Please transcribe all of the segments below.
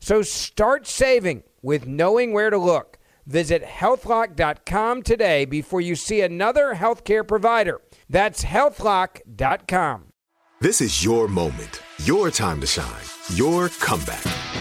So start saving with knowing where to look. Visit healthlock.com today before you see another healthcare provider. That's healthlock.com. This is your moment, your time to shine, your comeback.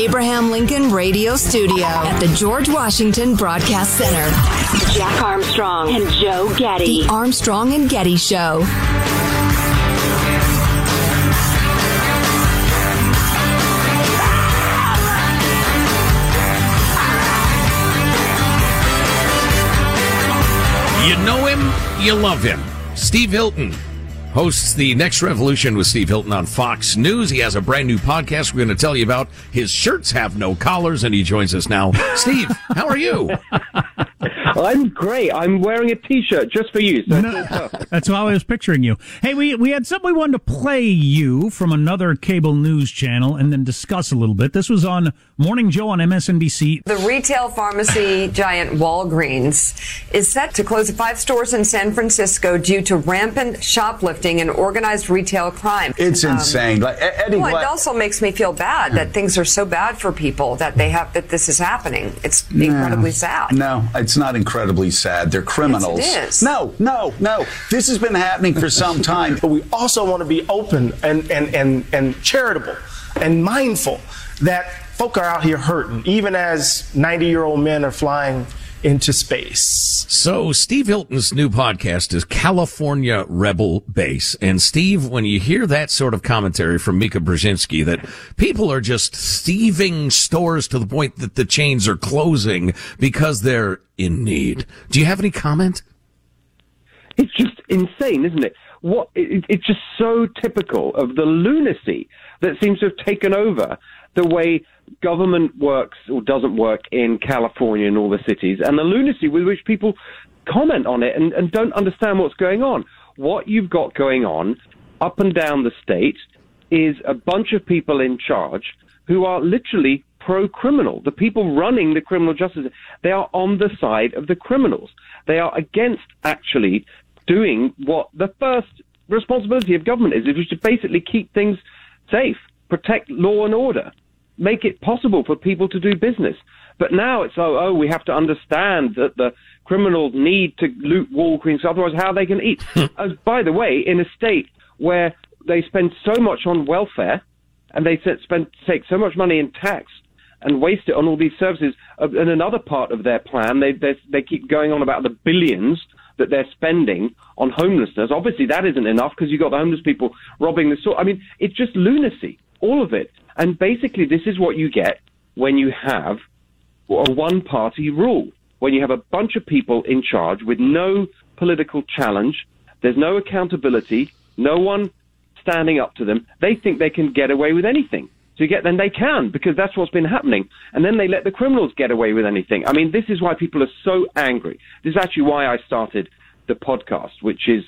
Abraham Lincoln Radio Studio at the George Washington Broadcast Center, Jack Armstrong and Joe Getty. The Armstrong and Getty Show. You know him, you love him. Steve Hilton hosts the Next Revolution with Steve Hilton on Fox News. He has a brand new podcast we're going to tell you about. His shirts have no collars, and he joins us now. Steve, how are you? I'm great. I'm wearing a T-shirt just for you. So no, that's how I was picturing you. Hey, we we had something we wanted to play you from another cable news channel and then discuss a little bit. This was on Morning Joe on MSNBC. The retail pharmacy giant Walgreens is set to close five stores in San Francisco due to rampant shoplifting and organized retail crime. It's um, insane. Like, Eddie, well, it also makes me feel bad that things are so bad for people that they have that this is happening. It's incredibly sad. No, it's not incredibly sad. They're criminals. Yes. No, no, no. This has been happening for some time. but we also want to be open and, and, and, and charitable and mindful that folk are out here hurting, even as 90 year old men are flying into space. So, Steve Hilton's new podcast is California Rebel Base. And Steve, when you hear that sort of commentary from Mika Brzezinski that people are just thieving stores to the point that the chains are closing because they're in need, do you have any comment? It's just insane, isn't it? What it, it's just so typical of the lunacy that seems to have taken over the way government works or doesn't work in California and all the cities, and the lunacy with which people comment on it and, and don't understand what's going on. What you've got going on up and down the state is a bunch of people in charge who are literally pro criminal. The people running the criminal justice, they are on the side of the criminals. They are against actually doing what the first responsibility of government is, which is to basically keep things safe, protect law and order make it possible for people to do business. But now it's oh, oh, we have to understand that the criminals need to loot Walgreens, otherwise how they can eat. As by the way, in a state where they spend so much on welfare and they spend take so much money in tax and waste it on all these services. Uh, and another part of their plan, they, they they keep going on about the billions that they're spending on homelessness. Obviously, that isn't enough because you've got the homeless people robbing the store. I mean, it's just lunacy, all of it. And basically, this is what you get when you have a one party rule, when you have a bunch of people in charge with no political challenge, there's no accountability, no one standing up to them. They think they can get away with anything. You get, then they can, because that's what's been happening. And then they let the criminals get away with anything. I mean, this is why people are so angry. This is actually why I started the podcast, which is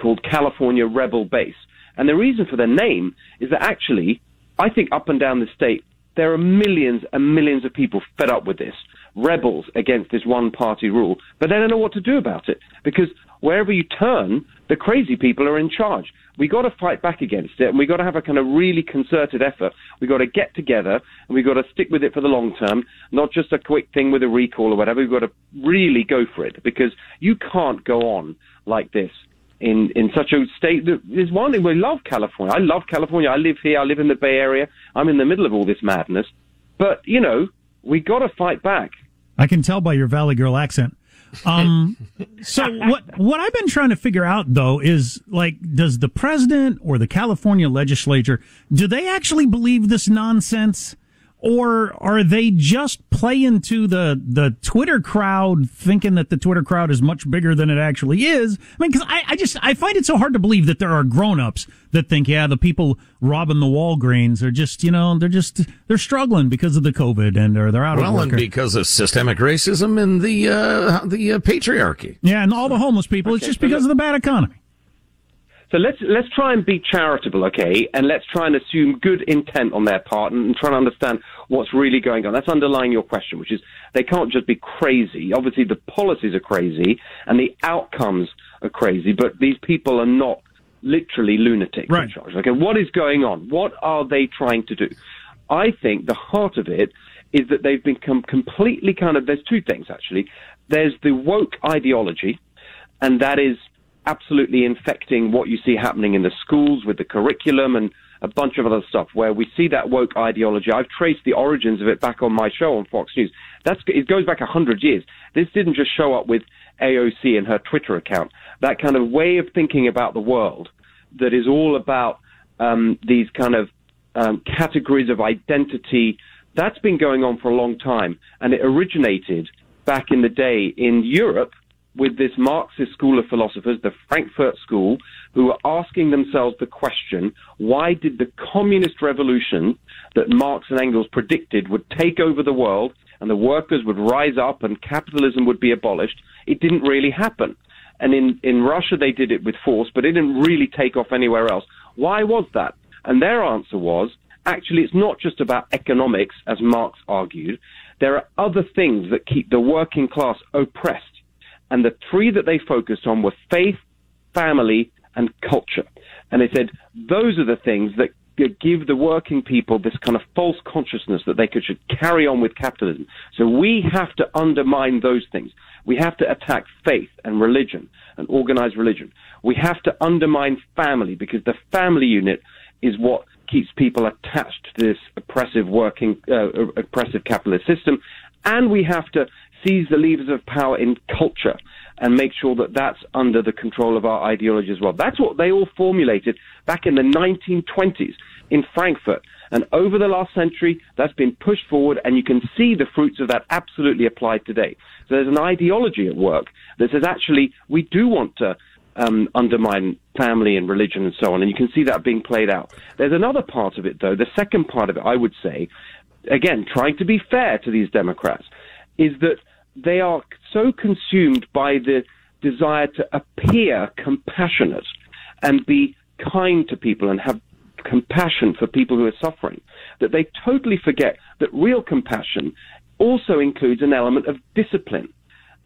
called California Rebel Base And the reason for the name is that actually, I think up and down the state, there are millions and millions of people fed up with this, rebels against this one party rule, but they don't know what to do about it because wherever you turn, the crazy people are in charge. We got to fight back against it, and we got to have a kind of really concerted effort. We got to get together, and we got to stick with it for the long term, not just a quick thing with a recall or whatever. We've got to really go for it because you can't go on like this in in such a state that is one thing we love California. I love California. I live here. I live in the Bay Area. I'm in the middle of all this madness, but you know we got to fight back. I can tell by your Valley Girl accent. Um, so what what I've been trying to figure out though is like, does the president or the California legislature do they actually believe this nonsense? Or are they just playing to the, the Twitter crowd, thinking that the Twitter crowd is much bigger than it actually is? I mean, because I, I just I find it so hard to believe that there are grown-ups that think, yeah, the people robbing the Walgreens are just, you know, they're just they're struggling because of the COVID and or they're out well, of work. and because of systemic racism and the uh, the uh, patriarchy. Yeah, and all the homeless people. It's just because of the bad economy. So let's let's try and be charitable, okay? And let's try and assume good intent on their part and, and try and understand what's really going on. That's underlying your question, which is they can't just be crazy. Obviously, the policies are crazy and the outcomes are crazy, but these people are not literally lunatics Right. in charge. Okay, what is going on? What are they trying to do? I think the heart of it is that they've become completely kind of. There's two things actually. There's the woke ideology, and that is absolutely infecting what you see happening in the schools with the curriculum and a bunch of other stuff where we see that woke ideology. I've traced the origins of it back on my show on Fox News. That's, it goes back a hundred years. This didn't just show up with AOC and her Twitter account. That kind of way of thinking about the world that is all about um, these kind of um, categories of identity. That's been going on for a long time, and it originated back in the day in Europe with this Marxist school of philosophers, the Frankfurt School, who were asking themselves the question, why did the communist revolution that Marx and Engels predicted would take over the world and the workers would rise up and capitalism would be abolished? It didn't really happen. And in, in Russia, they did it with force, but it didn't really take off anywhere else. Why was that? And their answer was, actually, it's not just about economics, as Marx argued. There are other things that keep the working class oppressed. And the three that they focused on were faith, family, and culture. And they said those are the things that give the working people this kind of false consciousness that they could should carry on with capitalism. So we have to undermine those things. We have to attack faith and religion and organized religion. We have to undermine family because the family unit is what keeps people attached to this oppressive working, uh, oppressive capitalist system. And we have to seize the levers of power in culture and make sure that that's under the control of our ideology as well. That's what they all formulated back in the 1920s in Frankfurt. And over the last century, that's been pushed forward, and you can see the fruits of that absolutely applied today. So there's an ideology at work that says actually we do want to um, undermine family and religion and so on, and you can see that being played out. There's another part of it, though. The second part of it, I would say, again, trying to be fair to these Democrats, is that they are so consumed by the desire to appear compassionate and be kind to people and have compassion for people who are suffering that they totally forget that real compassion also includes an element of discipline.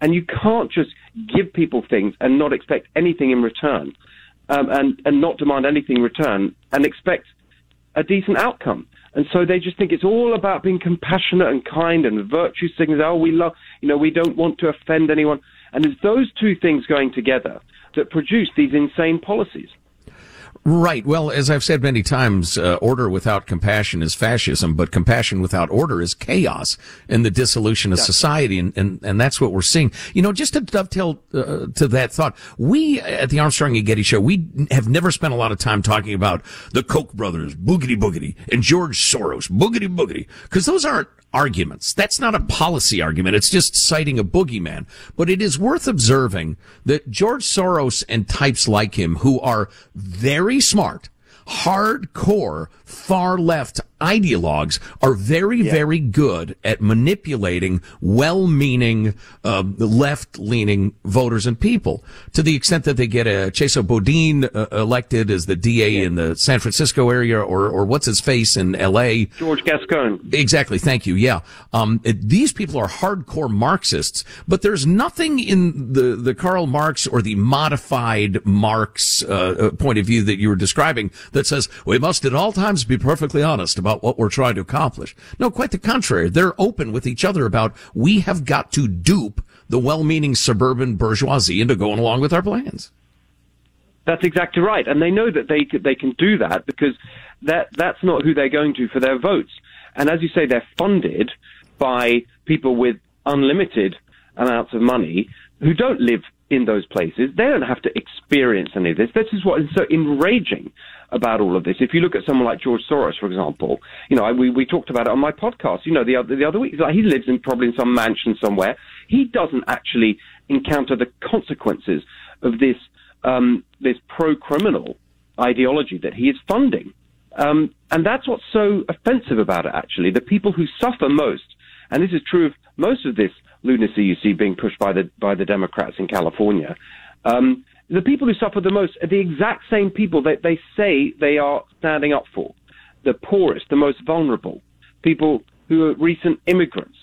And you can't just give people things and not expect anything in return, um, and, and not demand anything in return and expect a decent outcome. And so they just think it's all about being compassionate and kind and virtue signals. Oh, we love, you know, we don't want to offend anyone. And it's those two things going together that produce these insane policies. Right. Well, as I've said many times, uh, order without compassion is fascism, but compassion without order is chaos and the dissolution of society. And, and, and that's what we're seeing. You know, just to dovetail uh, to that thought, we at the Armstrong and Getty show, we have never spent a lot of time talking about the Koch brothers, boogity boogity, and George Soros, boogity boogity, because those aren't arguments. That's not a policy argument. It's just citing a boogeyman. But it is worth observing that George Soros and types like him who are very smart, hardcore, far left ideologues are very, yeah. very good at manipulating well-meaning, uh, left-leaning voters and people to the extent that they get a Chesa Boudin uh, elected as the DA yeah. in the San Francisco area or, or what's his face in LA. George Gascon. Exactly. Thank you. Yeah. Um, it, these people are hardcore Marxists, but there's nothing in the, the Karl Marx or the modified Marx, uh, uh point of view that you were describing that says we must at all times be perfectly honest about what we're trying to accomplish. No, quite the contrary. They're open with each other about we have got to dupe the well-meaning suburban bourgeoisie into going along with our plans. That's exactly right, and they know that they they can do that because that that's not who they're going to for their votes. And as you say, they're funded by people with unlimited amounts of money who don't live in those places. They don't have to experience any of this. This is what is so enraging about all of this. If you look at someone like George Soros, for example, you know, we, we talked about it on my podcast, you know, the other, the other week, like he lives in probably in some mansion somewhere. He doesn't actually encounter the consequences of this, um, this pro-criminal ideology that he is funding. Um, and that's what's so offensive about it, actually. The people who suffer most, and this is true of most of this lunacy you see being pushed by the by the Democrats in California. Um, the people who suffer the most are the exact same people that they say they are standing up for. The poorest, the most vulnerable, people who are recent immigrants,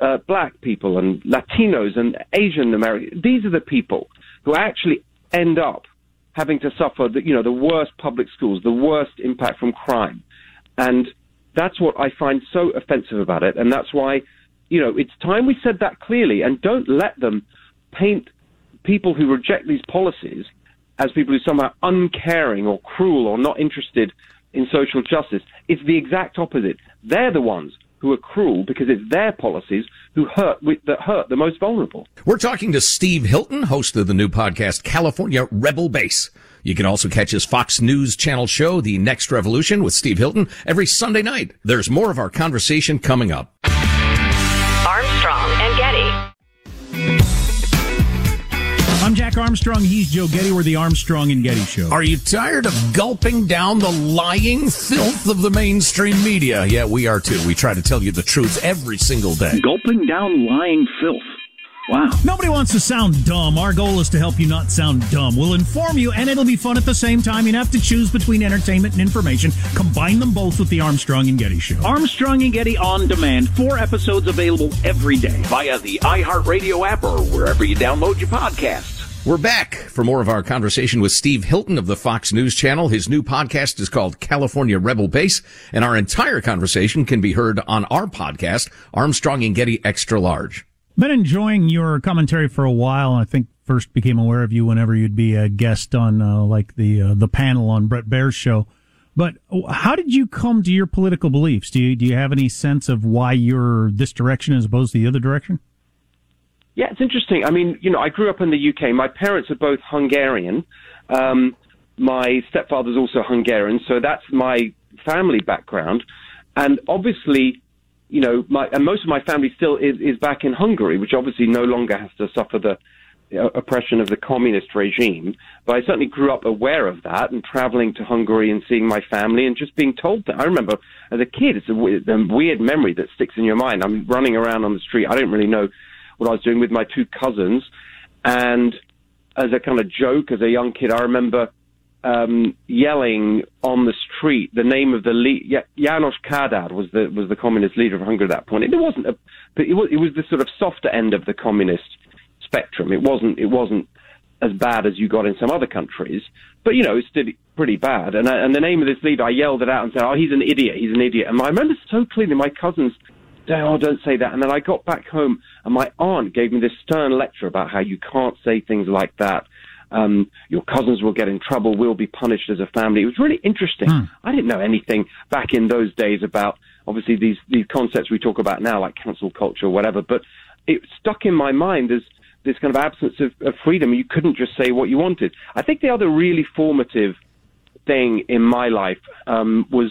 uh, black people and Latinos and Asian Americans. These are the people who actually end up having to suffer the, you know, the worst public schools, the worst impact from crime. And that's what I find so offensive about it. And that's why you know, it's time we said that clearly and don't let them paint people who reject these policies as people who somehow uncaring or cruel or not interested in social justice. It's the exact opposite. They're the ones who are cruel because it's their policies who hurt that hurt the most vulnerable. We're talking to Steve Hilton, host of the new podcast California Rebel Base. You can also catch his Fox News Channel show, The Next Revolution with Steve Hilton, every Sunday night. There's more of our conversation coming up. Jack Armstrong. He's Joe Getty. We're the Armstrong and Getty Show. Are you tired of gulping down the lying filth of the mainstream media? Yeah, we are too. We try to tell you the truth every single day. Gulping down lying filth. Wow. Nobody wants to sound dumb. Our goal is to help you not sound dumb. We'll inform you, and it'll be fun at the same time. You have to choose between entertainment and information. Combine them both with the Armstrong and Getty Show. Armstrong and Getty on demand. Four episodes available every day via the iHeartRadio app or wherever you download your podcasts. We're back for more of our conversation with Steve Hilton of the Fox News Channel. His new podcast is called California Rebel Base, and our entire conversation can be heard on our podcast, Armstrong and Getty Extra Large. Been enjoying your commentary for a while. I think first became aware of you whenever you'd be a guest on uh, like the uh, the panel on Brett Baier's show. But how did you come to your political beliefs? Do you do you have any sense of why you're this direction as opposed to the other direction? Yeah, it's interesting. I mean, you know, I grew up in the UK. My parents are both Hungarian. Um, my stepfather's also Hungarian, so that's my family background. And obviously, you know, my, and most of my family still is, is back in Hungary, which obviously no longer has to suffer the oppression of the communist regime. But I certainly grew up aware of that and traveling to Hungary and seeing my family and just being told that. I remember as a kid, it's a, a weird memory that sticks in your mind. I'm running around on the street. I don't really know what I was doing with my two cousins. And as a kind of joke, as a young kid, I remember um, yelling on the street the name of the lead. Janos Kadar was the was the communist leader of Hungary at that point. It wasn't a, it was it was the sort of softer end of the communist spectrum. It wasn't it wasn't as bad as you got in some other countries, but you know it's still pretty bad. And I, and the name of this leader, I yelled it out and said, "Oh, he's an idiot! He's an idiot!" And I remember so clearly my cousins oh, don't say that. And then I got back home and my aunt gave me this stern lecture about how you can't say things like that um, your cousins will get in trouble, we'll be punished as a family. It was really interesting. Hmm. I didn't know anything back in those days about obviously these these concepts we talk about now, like cancel culture or whatever. But it stuck in my mind as this kind of absence of, of freedom. You couldn't just say what you wanted. I think the other really formative thing in my life um, was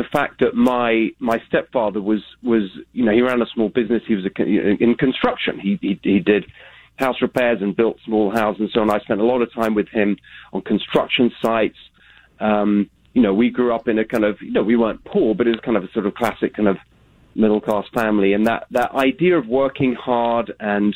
the fact that my my stepfather was was you know he ran a small business. He was a, in construction. He he, he did house repairs and built small houses and so on. I spent a lot of time with him on construction sites. Um, you know, we grew up in a kind of, you know, we weren't poor, but it was kind of a sort of classic kind of middle class family. And that, that idea of working hard and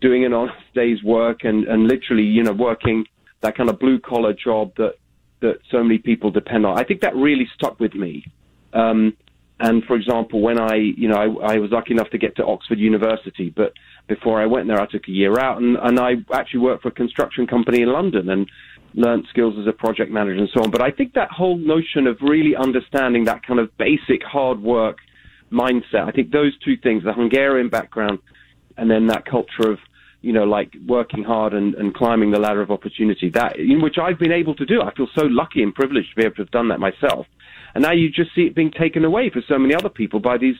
doing an honest day's work and, and literally, you know, working that kind of blue collar job that, that so many people depend on. I think that really stuck with me. Um, and for example, when I, you know, I, I was lucky enough to get to Oxford University, but before I went there, I took a year out and, and I actually worked for a construction company in London and learned skills as a project manager and so on. But I think that whole notion of really understanding that kind of basic hard work mindset, I think those two things, the Hungarian background and then that culture of, you know, like working hard and, and climbing the ladder of opportunity, that, in which I've been able to do. I feel so lucky and privileged to be able to have done that myself. And now you just see it being taken away for so many other people by these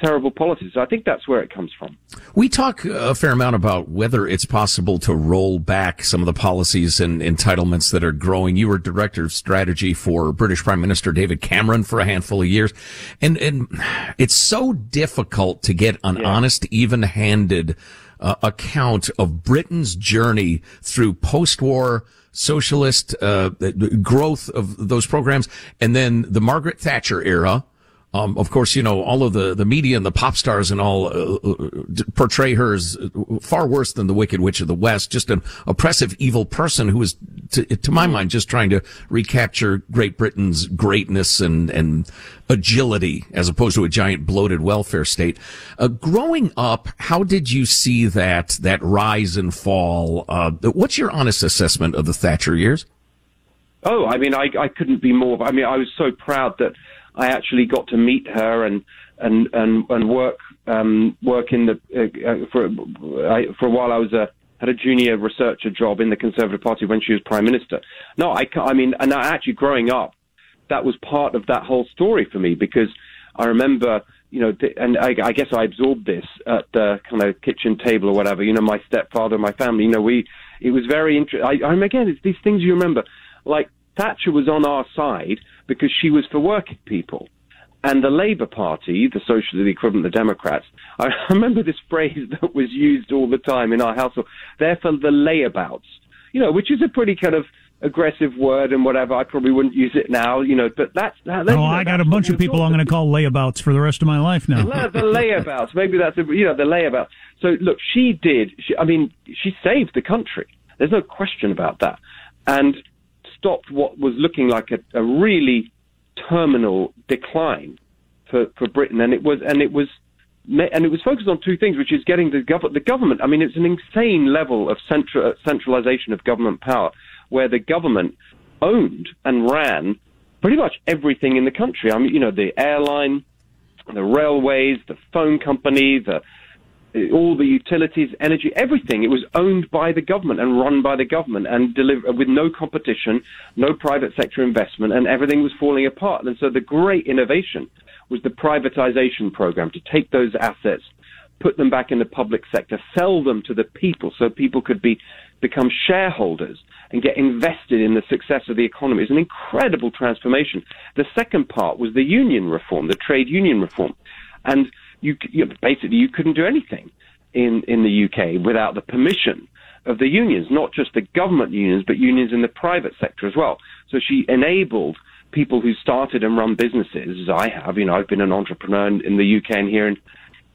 terrible policies. So I think that's where it comes from. We talk a fair amount about whether it's possible to roll back some of the policies and entitlements that are growing. You were director of strategy for British Prime Minister David Cameron for a handful of years. And, and it's so difficult to get an yeah. honest, even-handed uh, account of Britain's journey through post-war socialist uh, growth of those programs, and then the Margaret Thatcher era. Um, of course, you know, all of the, the media and the pop stars and all uh, uh portray her as far worse than the Wicked Witch of the West, just an oppressive, evil person who is, to, to my mind, just trying to recapture Great Britain's greatness and, and agility as opposed to a giant bloated welfare state. Uh, growing up, how did you see that that rise and fall? Uh, what's your honest assessment of the Thatcher years? Oh, I mean, I, I couldn't be more. I mean, I was so proud that I actually got to meet her and and and and work um, work in the uh, uh for I, for a while. I was a had a junior researcher job in the Conservative Party when she was prime minister. No, I I mean, and actually growing up, that was part of that whole story for me because I remember, you know, and I, I guess I absorbed this at the kind of kitchen table or whatever. You know, my stepfather, my family. You know, we it was very interesting. I, I'm again, it's these things you remember. Like Thatcher was on our side because she was for working people. And the Labour Party, the social the equivalent of the Democrats, I remember this phrase that was used all the time in our household. They're for the layabouts, you know, which is a pretty kind of aggressive word and whatever. I probably wouldn't use it now, you know, but that's. That, oh, I got a bunch of people I'm going to call layabouts for the rest of my life now. the layabouts, maybe that's a, you know the layabouts. So look, she did. She, I mean, she saved the country. There's no question about that, and stopped what was looking like a, a really terminal decline for, for Britain, and it was and it was and it was focused on two things, which is getting the, gov- the government. I mean, it's an insane level of central, centralization of government power where the government owned and ran pretty much everything in the country. I mean, you know, the airline, the railways, the phone company, the Uh, all the utilities, energy, everything. It was owned by the government and run by the government and deliver with no competition, no private sector investment, and everything was falling apart. And so the great innovation was the privatization program to take those assets, put them back in the public sector, sell them to the people so people could be become shareholders and get invested in the success of the economy. It's an incredible transformation. The second part was the union reform, the trade union reform. And you, you basically you couldn't do anything in, in the UK without the permission of the unions, not just the government unions, but unions in the private sector as well. So she enabled people who started and run businesses, as I have. You know, I've been an entrepreneur in, in the UK and here in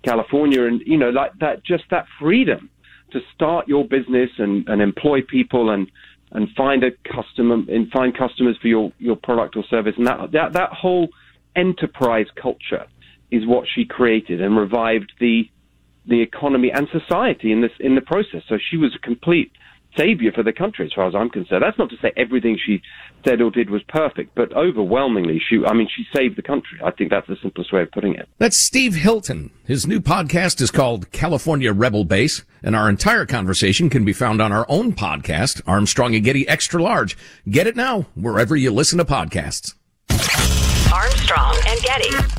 California, and you know, like that, just that freedom to start your business and, and employ people and and find a customer and find customers for your, your product or service and that, that that whole enterprise culture is what she created and revived the the economy and society in this in the process. So she was a complete savior for the country, as far as I'm concerned. That's not to say everything she said or did was perfect, but overwhelmingly, she, I mean, she saved the country. I think that's the simplest way of putting it. That's Steve Hilton. His new podcast is called California Rebel Base, and our entire conversation can be found on our own podcast, Armstrong and Getty Extra Large. Get it now, wherever you listen to podcasts. Armstrong and Getty.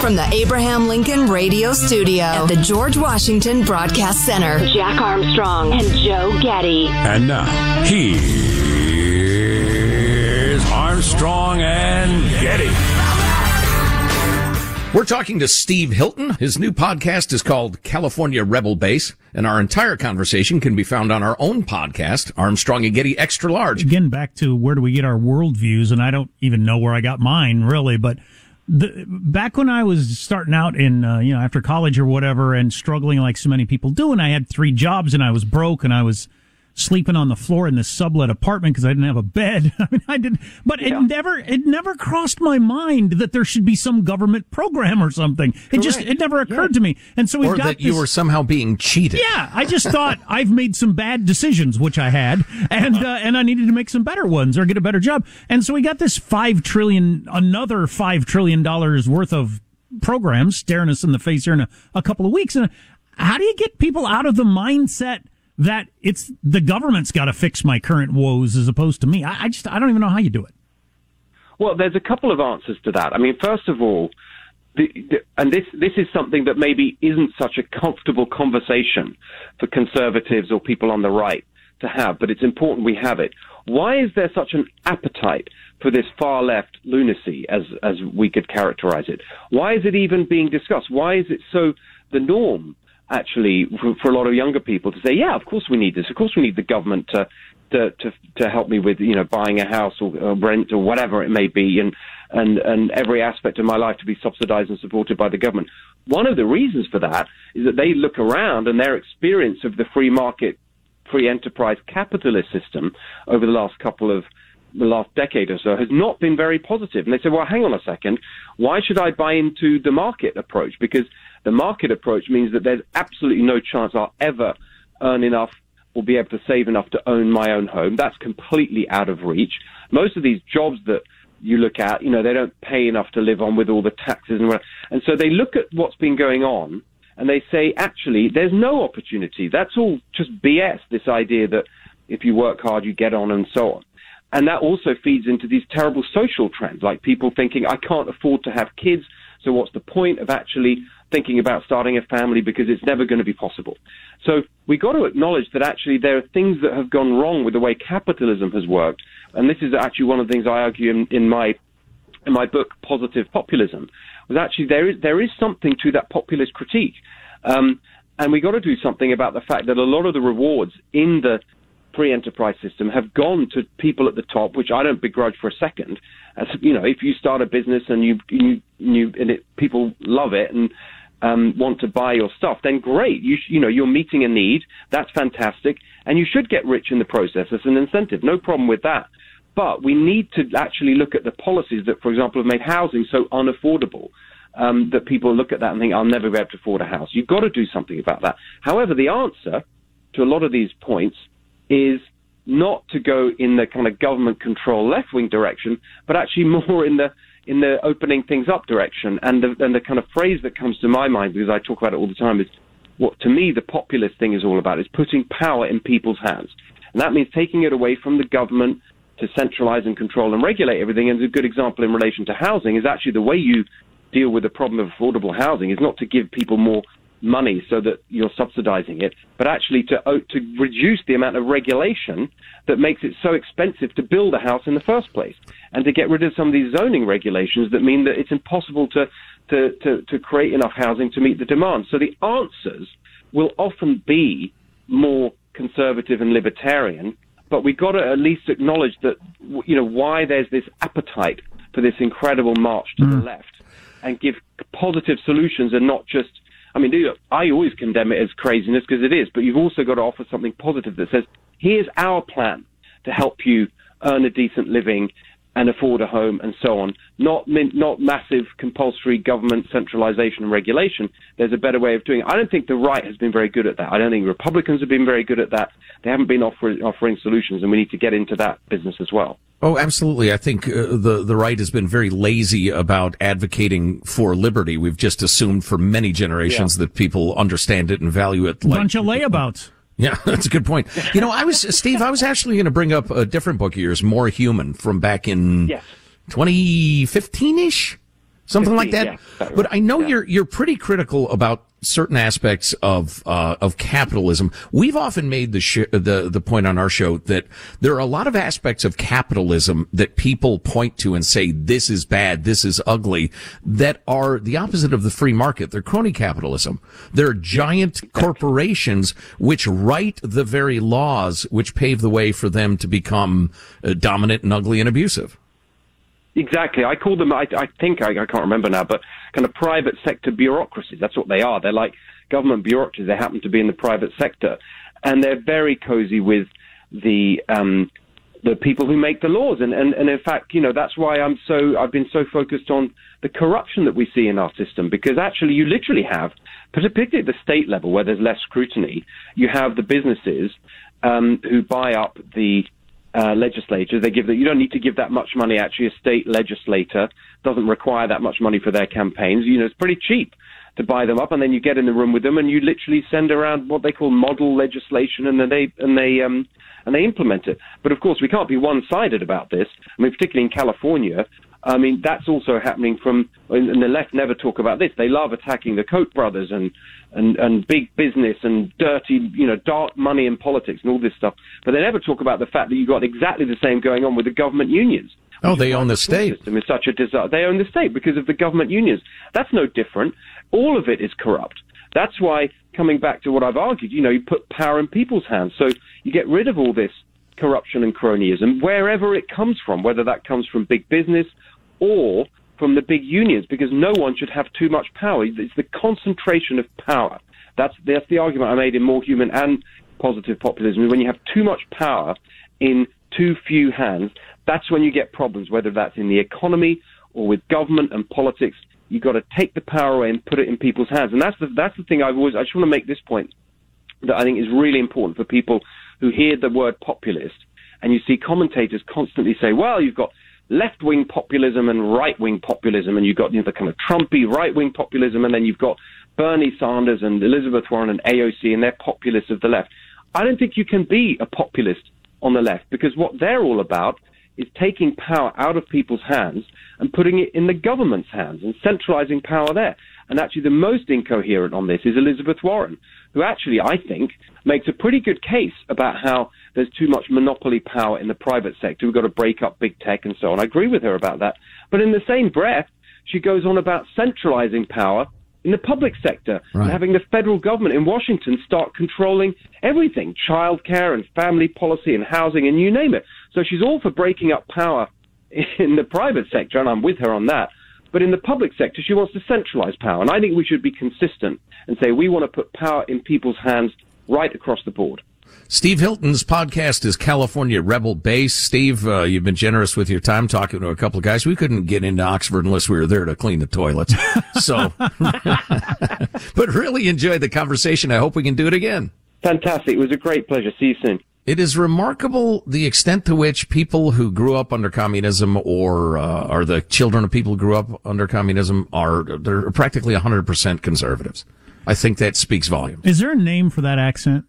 From the Abraham Lincoln Radio Studio at the George Washington Broadcast Center. Jack Armstrong and Joe Getty. And now, here's Armstrong and Getty. We're talking to Steve Hilton. His new podcast is called California Rebel Base, and our entire conversation can be found on our own podcast, Armstrong and Getty Extra Large. Again, back to where do we get our worldviews? And I don't even know where I got mine, really, but the, back when I was starting out in, uh, you know, after college or whatever and struggling like so many people do, and I had three jobs and I was broke and I was sleeping on the floor in this sublet apartment because I didn't have a bed. I mean, I didn't, but yeah. it never, it never crossed my mind that there should be some government program or something. Correct. It just, it never occurred yeah. to me. And so we've or got that this, you were somehow being cheated. Yeah, I just thought I've made some bad decisions, which I had, and uh, and I needed to make some better ones or get a better job. And so we got this five trillion, another five trillion dollars worth of programs staring us in the face here in a, a couple of weeks. And how do you get people out of the mindset? That it's the government's got to fix my current woes as opposed to me. I, I, just I don't even know how you do it. Well, there's a couple of answers to that. I mean, first of all, the, the, and this this is something that maybe isn't such a comfortable conversation for conservatives or people on the right to have, but it's important we have it. Why is there such an appetite for this far left lunacy, as as we could characterize it? Why is it even being discussed? Why is it so the norm actually for, for, a lot of younger people to say, yeah, of course we need this. Of course we need the government to to to, to help me with you know buying a house or, or rent or whatever it may be, and and and every aspect of my life to be subsidized and supported by the government. One of the reasons for that is that they look around and their experience of the free market, free enterprise capitalist system over the last couple of the last decade or so has not been very positive. And they say, well, hang on a second. Why should I buy into the market approach? Because the market approach means that there's absolutely no chance I'll ever earn enough or be able to save enough to own my own home. That's completely out of reach. Most of these jobs that you look at, you know, they don't pay enough to live on with all the taxes and whatever. and so they look at what's been going on and they say actually there's no opportunity. That's all just BS. This idea that if you work hard you get on and so on. And that also feeds into these terrible social trends, like people thinking I can't afford to have kids, so what's the point of actually thinking about starting a family because it's never going to be possible. So we got to acknowledge that actually there are things that have gone wrong with the way capitalism has worked, and this is actually one of the things I argue in, in my in my book, Positive Populism, was actually there is there is something to that populist critique, um, and we got to do something about the fact that a lot of the rewards in the free enterprise system have gone to people at the top, which I don't begrudge for a second. As you know, if you start a business and you you, you and it, people love it and um, want to buy your stuff, then great. You you know you're meeting a need. That's fantastic, and you should get rich in the process as an incentive. No problem with that. But we need to actually look at the policies that, for example, have made housing so unaffordable. Um, that people look at that and think, I'll never be able to afford a house. You've got to do something about that. However, the answer to a lot of these points is not to go in the kind of government control left wing direction, but actually more in the in the opening things up direction. And the, and the kind of phrase that comes to my mind, because I talk about it all the time, is what to me the populist thing is all about, is putting power in people's hands. And that means taking it away from the government to centralize and control and regulate everything. And a good example in relation to housing is actually the way you deal with the problem of affordable housing is not to give people more money so that you're subsidizing it, but actually to uh, to reduce the amount of regulation that makes it so expensive to build a house in the first place, and to get rid of some of these zoning regulations that mean that it's impossible to to to, to create enough housing to meet the demand. So the answers will often be more conservative and libertarian, but we've got to at least acknowledge that you know why there's this appetite for this incredible march to mm. the left, and give positive solutions and not just I mean, I always condemn it as craziness because it is, but you've also got to offer something positive that says, here's our plan to help you earn a decent living and afford a home and so on. Not not massive compulsory government centralization and regulation. There's a better way of doing it. I don't think the right has been very good at that. I don't think Republicans have been very good at that. They haven't been offering offering solutions, and we need to get into that business as well. Oh, absolutely. I think uh, the the right has been very lazy about advocating for liberty. We've just assumed for many generations yeah. that people understand it and value it. Like, Bunch of layabouts. Yeah, that's a good point. You know, I was Steve. I was actually going to bring up a different book of yours, More Human, from back in 2015 ish something 15, like that. Yeah, but I know yeah. you're you're pretty critical about certain aspects of uh, of capitalism. We've often made the sh- the the point on our show that there are a lot of aspects of capitalism that people point to and say this is bad, this is ugly, that are the opposite of the free market. They're crony capitalism. They're giant corporations which write the very laws which pave the way for them to become uh, dominant and ugly and abusive. Exactly. I call them, I, I think, I, I can't remember now, but kind of private sector bureaucracies. That's what they are. They're like government bureaucracies. They happen to be in the private sector. And they're very cozy with the, um, the people who make the laws. And, and, and in fact, you know, that's why I'm so, I've been so focused on the corruption that we see in our system, because actually you literally have, particularly at the state level where there's less scrutiny, you have the businesses um, who buy up the uh, legislators. They give that you don't need to give that much money. Actually, a state legislator doesn't require that much money for their campaigns. You know, it's pretty cheap to buy them up, and then you get in the room with them, and you literally send around what they call model legislation, and then they and they um, and they implement it. But of course, we can't be one-sided about this. I mean, particularly in California, I mean, that's also happening from, and the left never talk about this. They love attacking the Koch brothers and, and, and big business and dirty, you know, dark money in politics and all this stuff. But they never talk about the fact that you've got exactly the same going on with the government unions. Oh, they own the state. System is such a disaster. They own the state because of the government unions. That's no different. All of it is corrupt. That's why, coming back to what I've argued, you know, you put power in people's hands. So you get rid of all this corruption and cronyism wherever it comes from, whether that comes from big business or from the big unions because no one should have too much power. It's the concentration of power. That's, that's the argument I made in More Human and Positive Populism. When you have too much power in too few hands, that's when you get problems, whether that's in the economy or with government and politics. You've got to take the power away and put it in people's hands. And that's the, that's the thing I've always, I just want to make this point that I think is really important for people who hear the word populist and you see commentators constantly say, well, you've got left wing populism and right wing populism, and you've got you know, the kind of Trumpy right wing populism, and then you've got Bernie Sanders and Elizabeth Warren and AOC, and they're populists of the left. I don't think you can be a populist on the left because what they're all about is taking power out of people's hands and putting it in the government's hands and centralizing power there. And actually, the most incoherent on this is Elizabeth Warren, who actually, I think, makes a pretty good case about how there's too much monopoly power in the private sector. We've got to break up big tech and so on. I agree with her about that. But in the same breath, she goes on about centralizing power in the public sector Right. and having the federal government in Washington start controlling everything, childcare and family policy and housing and you name it. So she's all for breaking up power in the private sector, and I'm with her on that. But in the public sector, she wants to centralize power. And I think we should be consistent and say we want to put power in people's hands right across the board. Steve Hilton's podcast is California Rebel Base. Steve, uh, you've been generous with your time talking to a couple of guys. We couldn't get into Oxford unless we were there to clean the toilets. So, but really enjoyed the conversation. I hope we can do it again. Fantastic. It was a great pleasure. See you soon. It is remarkable the extent to which people who grew up under communism or uh, are the children of people who grew up under communism are they're practically 100% conservatives. I think that speaks volumes. Is there a name for that accent?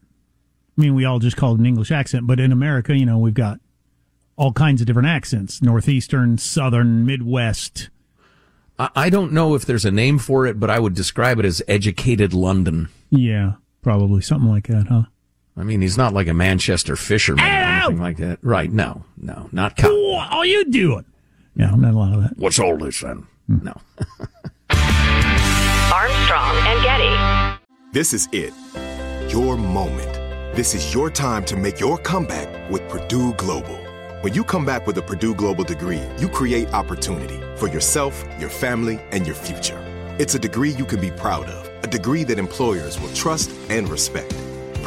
I mean, we all just call it an English accent, but in America, you know, we've got all kinds of different accents Northeastern, Southern, Midwest. I, I don't know if there's a name for it, but I would describe it as educated London. Yeah, probably something like that, huh? I mean, he's not like a Manchester fisherman or anything like that. Right. No, no, not cow. What are you doing? Yeah, I'm not a lot of that. What's all this then? Hmm. No. Armstrong and Getty. This is it. Your moment. This is your time to make your comeback with Purdue Global. When you come back with a Purdue Global degree, you create opportunity for yourself, your family, and your future. It's a degree you can be proud of, a degree that employers will trust and respect.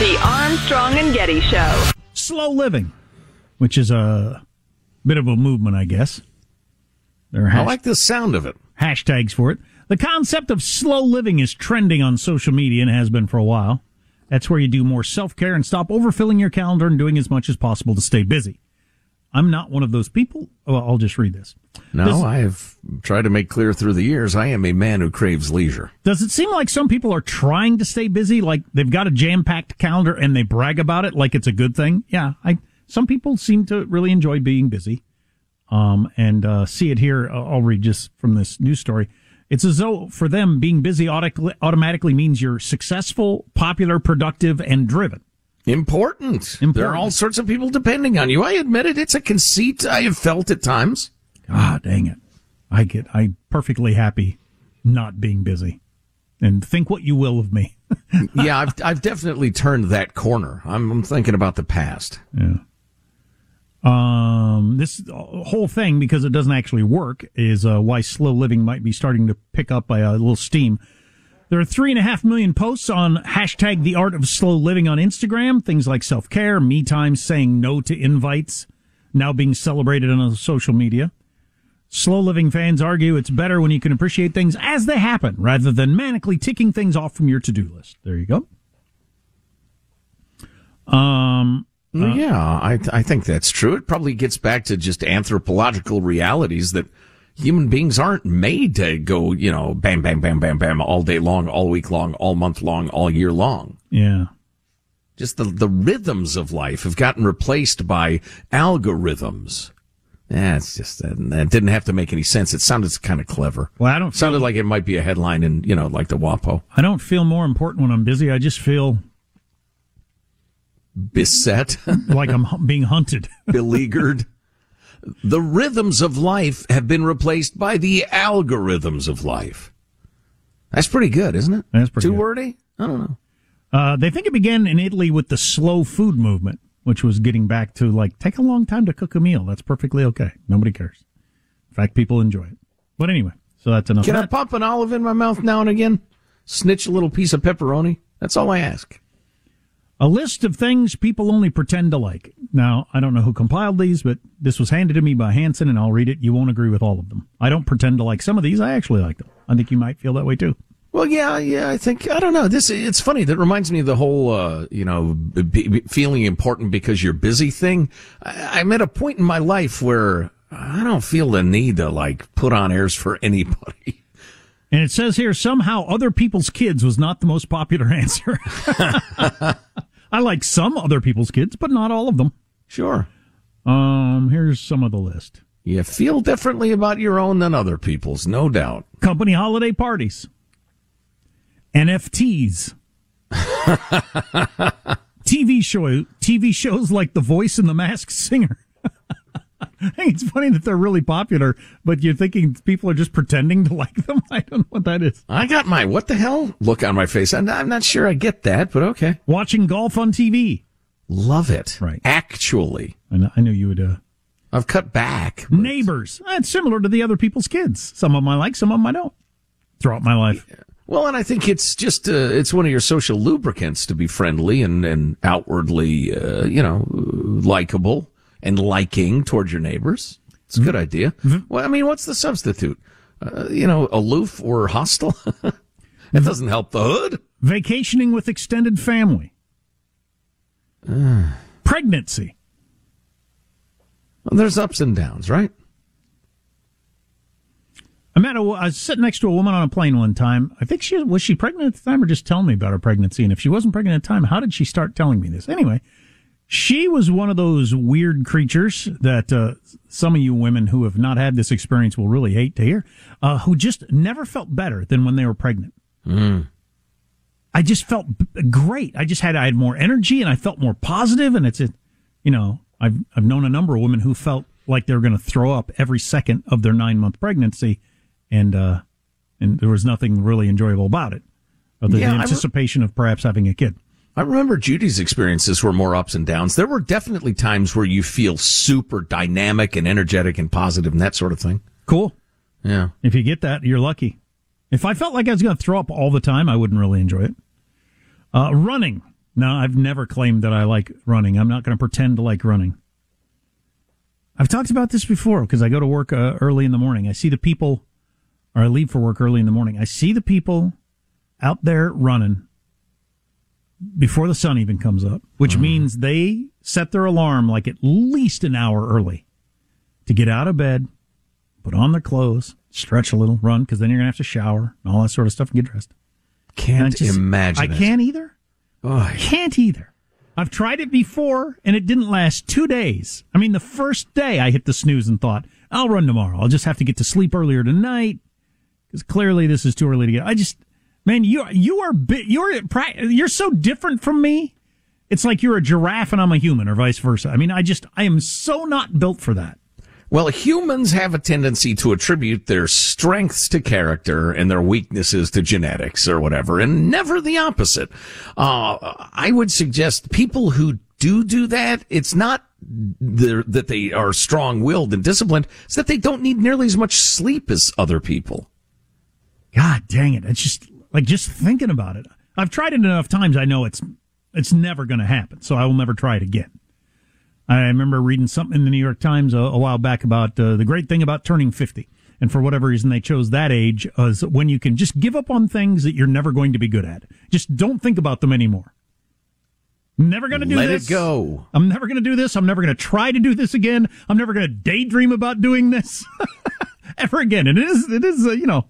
The Armstrong and Getty Show. Slow living, which is a bit of a movement, I guess. There are I like the sound of it. Hashtags for it. The concept of slow living is trending on social media and has been for a while. That's where you do more self care and stop overfilling your calendar and doing as much as possible to stay busy. I'm not one of those people. Well, I'll just read this. No, Does- I have tried to make clear through the years I am a man who craves leisure. Does it seem like some people are trying to stay busy, like they've got a jam-packed calendar and they brag about it like it's a good thing? Yeah, I. Some people seem to really enjoy being busy, um, and uh, see it here. uh, I'll read just from this news story. It's as though for them being busy automatically means you're successful, popular, productive, and driven. Important. There are all sorts of people depending on you. I admit it. It's a conceit I have felt at times. God dang it! I get. I'm perfectly happy not being busy, and think what you will of me. yeah, I've I've definitely turned that corner. I'm, I'm thinking about the past. Yeah. Um, this whole thing, because it doesn't actually work, is uh, why slow living might be starting to pick up by a little steam. There are three and a half million posts on hashtag the art of slow living on Instagram. Things like self care, me time, saying no to invites, now being celebrated on social media. Slow living fans argue it's better when you can appreciate things as they happen rather than manically ticking things off from your to do list. There you go. Um, Well, yeah, I I think that's true. It probably gets back to just anthropological realities that human beings aren't made to go, you know, bam, bam, bam, bam, bam, all day long, all week long, all month long, all year long. yeah. Just the the rhythms of life have gotten replaced by algorithms. Yeah, it's just that, that didn't have to make any sense. It sounded kind of clever. Well, I don't sounded like it might be a headline in you know like the WAPO. I don't feel more important when I'm busy. I just feel beset, like I'm being hunted, beleaguered. The rhythms of life have been replaced by the algorithms of life. That's pretty good, isn't it? That's pretty Too good. wordy? I don't know. Uh, they think it began in Italy with the slow food movement, which was getting back to like take a long time to cook a meal. That's perfectly okay. Nobody cares. In fact, people enjoy it. But anyway, so that's enough. Can I pop an olive in my mouth now and again? Snitch a little piece of pepperoni? That's all I ask. A list of things people only pretend to like. Now, I don't know who compiled these, but this was handed to me by Hanson, and I'll read it. You won't agree with all of them. I don't pretend to like some of these. I actually like them. I think you might feel that way too. Well, yeah, yeah. I think I don't know. This it's funny. That reminds me of the whole, uh, you know, b- b- feeling important because you're busy thing. I, I'm at a point in my life where I don't feel the need to like put on airs for anybody. And it says here somehow other people's kids was not the most popular answer. I like some other people's kids, but not all of them. Sure. Um, here's some of the list. You feel differently about your own than other people's, no doubt. Company holiday parties. NFTs. TV show TV shows like The Voice and The Masked Singer. I think it's funny that they're really popular, but you're thinking people are just pretending to like them. I don't know what that is. I got my what the hell look on my face. I'm, I'm not sure I get that, but okay. Watching golf on TV. Love it. Right. Actually, I, know, I knew you would. Uh, I've cut back. Neighbors. It's similar to the other people's kids. Some of them I like, some of them I don't. Throughout my life. Well, and I think it's just uh, it's one of your social lubricants to be friendly and and outwardly, uh, you know, likable and liking towards your neighbors. It's a good mm-hmm. idea. Mm-hmm. Well, I mean, what's the substitute? Uh, you know, aloof or hostile? it mm-hmm. doesn't help the hood. Vacationing with extended family. Ah. Pregnancy. Well, there's ups and downs, right? I met a, I was sitting next to a woman on a plane one time. I think she was she pregnant at the time or just telling me about her pregnancy. And if she wasn't pregnant at the time, how did she start telling me this? Anyway, she was one of those weird creatures that uh, some of you women who have not had this experience will really hate to hear, uh, who just never felt better than when they were pregnant. I just felt great. I just had I had more energy and I felt more positive. And it's a, you know, I've I've known a number of women who felt like they were going to throw up every second of their nine month pregnancy, and uh, and there was nothing really enjoyable about it, other Yeah, than I the re- anticipation of perhaps having a kid. I remember Judy's experiences were more ups and downs. There were definitely times where you feel super dynamic and energetic and positive and that sort of thing. Cool. Yeah. If you get that, you're lucky. If I felt like I was going to throw up all the time, I wouldn't really enjoy it. Uh, running. No, I've never claimed that I like running. I'm not going to pretend to like running. I've talked about this before because I go to work uh, early in the morning. I see the people, or I leave for work early in the morning. I see the people out there running before the sun even comes up, which Mm-hmm. means they set their alarm like at least an hour early to get out of bed, put on their clothes, stretch a little, run, because then you're going to have to shower and all that sort of stuff and get dressed. Can't I just- imagine I it. can't either. Oh, I can't either. I've tried it before and it didn't last two days. I mean, the first day I hit the snooze and thought, I'll run tomorrow. I'll just have to get to sleep earlier tonight because clearly this is too early to get. I just, man, you you are you're you're so different from me. It's like you're a giraffe and I'm a human, or vice versa. I mean, I just I am so not built for that. Well, humans have a tendency to attribute their strengths to character and their weaknesses to genetics or whatever, and never the opposite. Uh, I would suggest people who do do that, it's not that they are strong-willed and disciplined, it's that they don't need nearly as much sleep as other people. God dang it! It's just like just thinking about it. I've tried it enough times. I know it's it's never going to happen. So I will never try it again. I remember reading something in the New York Times a, a while back about uh, the great thing about turning fifty, and for whatever reason they chose that age as when you can just give up on things that you're never going to be good at. Just don't think about them anymore. Never going to do Let this. it go. I'm never going to do this. I'm never going to try to do this again. I'm never going to daydream about doing this ever again. And it is, it is, uh, you know,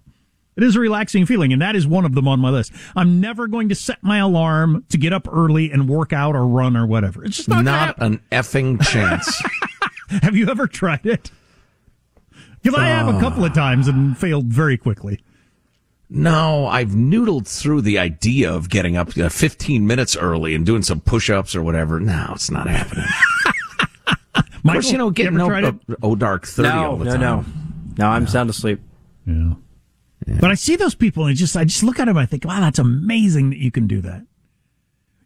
it is a relaxing feeling, and that is one of them on my list. I'm never going to set my alarm to get up early and work out or run or whatever. It's just not, gonna Not an effing chance. Have you ever tried it? Because I have a couple of times and failed very quickly. No, I've noodled through the idea of getting up uh, 15 minutes early and doing some push-ups or whatever. No, it's not happening. of course, you know, getting ever up, up oh dark 30 no, all the no, time. no, no. I'm sound asleep. Yeah. But I see those people and just I just look at them and I think, wow, that's amazing that you can do that.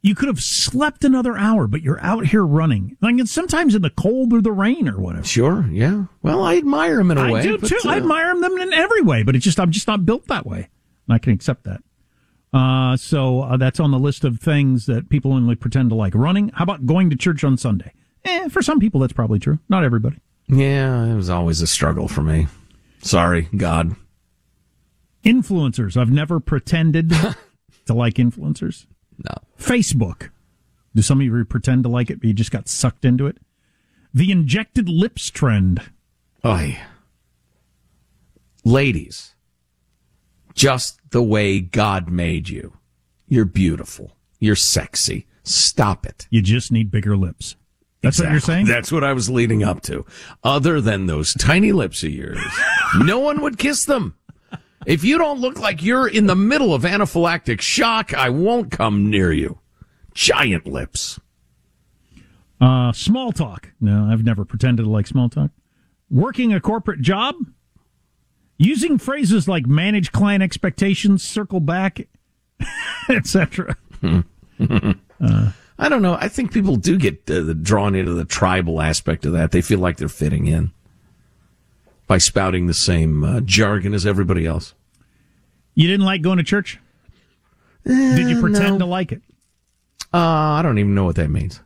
You could have slept another hour, but you're out here running. Like and sometimes in the cold or the rain or whatever. Sure, yeah. Well, I admire them in a I way. I do but, too. I uh, admire them in every way, but it's just I'm just not built that way. And I can accept that. Uh, so uh, that's on the list of things that people only pretend to like. Running. How about going to church on Sunday? Eh, for some people that's probably true. Not everybody. Yeah, it was always a struggle for me. Sorry, God. Influencers. I've never pretended to like influencers. No. Facebook. Do some of you pretend to like it, but you just got sucked into it? The injected lips trend. Oh, Oy. Ladies, just the way God made you. You're beautiful. You're sexy. Stop it. You just need bigger lips. That's what you're saying? That's what I was leading up to. Other than those tiny lips of yours, no one would kiss them. If you don't look like you're in the middle of anaphylactic shock, I won't come near you. Giant lips. Uh, small talk. No, I've never pretended to like small talk. Working a corporate job. Using phrases like manage client expectations, circle back, etc. Uh, I don't know. I think people do get uh, drawn into the tribal aspect of that. They feel like they're fitting in by spouting the same uh, jargon as everybody else. You didn't like going to church? Did you pretend to like it? Uh, I don't even know what that means.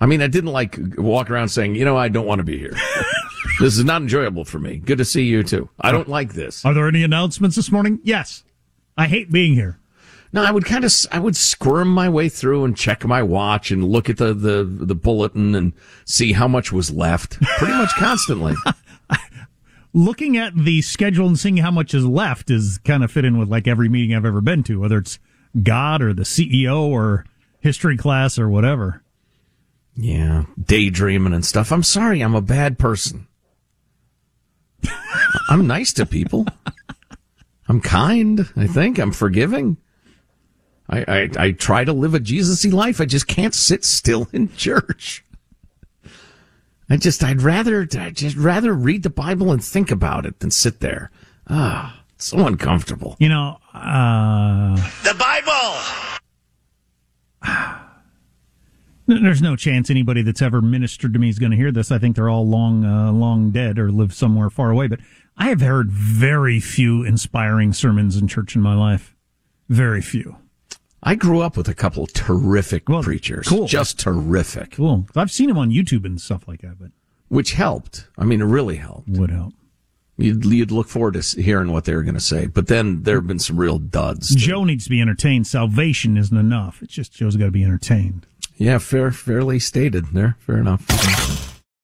I mean, I didn't like walk around saying, you know, I don't want to be here. this is not enjoyable for me. Good to see you too. I don't like this. Are there any announcements this morning? Yes. I hate being here. No, I would kind of, I would squirm my way through and check my watch and look at the, the, the bulletin and see how much was left pretty much constantly. Looking at the schedule and seeing how much is left is kind of fit in with like every meeting I've ever been to, whether it's God or the CEO or history class or whatever. Yeah, daydreaming and stuff. I'm sorry, I'm a bad person. I'm nice to people. I'm kind, I think. I'm forgiving. I, I, I try to live a Jesus-y life. I just can't sit still in church. I just, I'd rather, I'd just rather read the Bible and think about it than sit there. Ah, so uncomfortable. You know, uh, The Bible. there's no chance anybody that's ever ministered to me is going to hear this. I think they're all long, uh, long dead or live somewhere far away. But I have heard very few inspiring sermons in church in my life. Very few. I grew up with a couple terrific preachers. cool. Just terrific. Cool. I've seen them on YouTube and stuff like that, but Which helped. I mean, it really helped. would help. You'd, you'd look forward to hearing what they were going to say, but then there have been some real duds. Joe needs to be entertained. Salvation isn't enough. It's just Joe's got to be entertained. Yeah, fair, fairly stated there. Fair enough.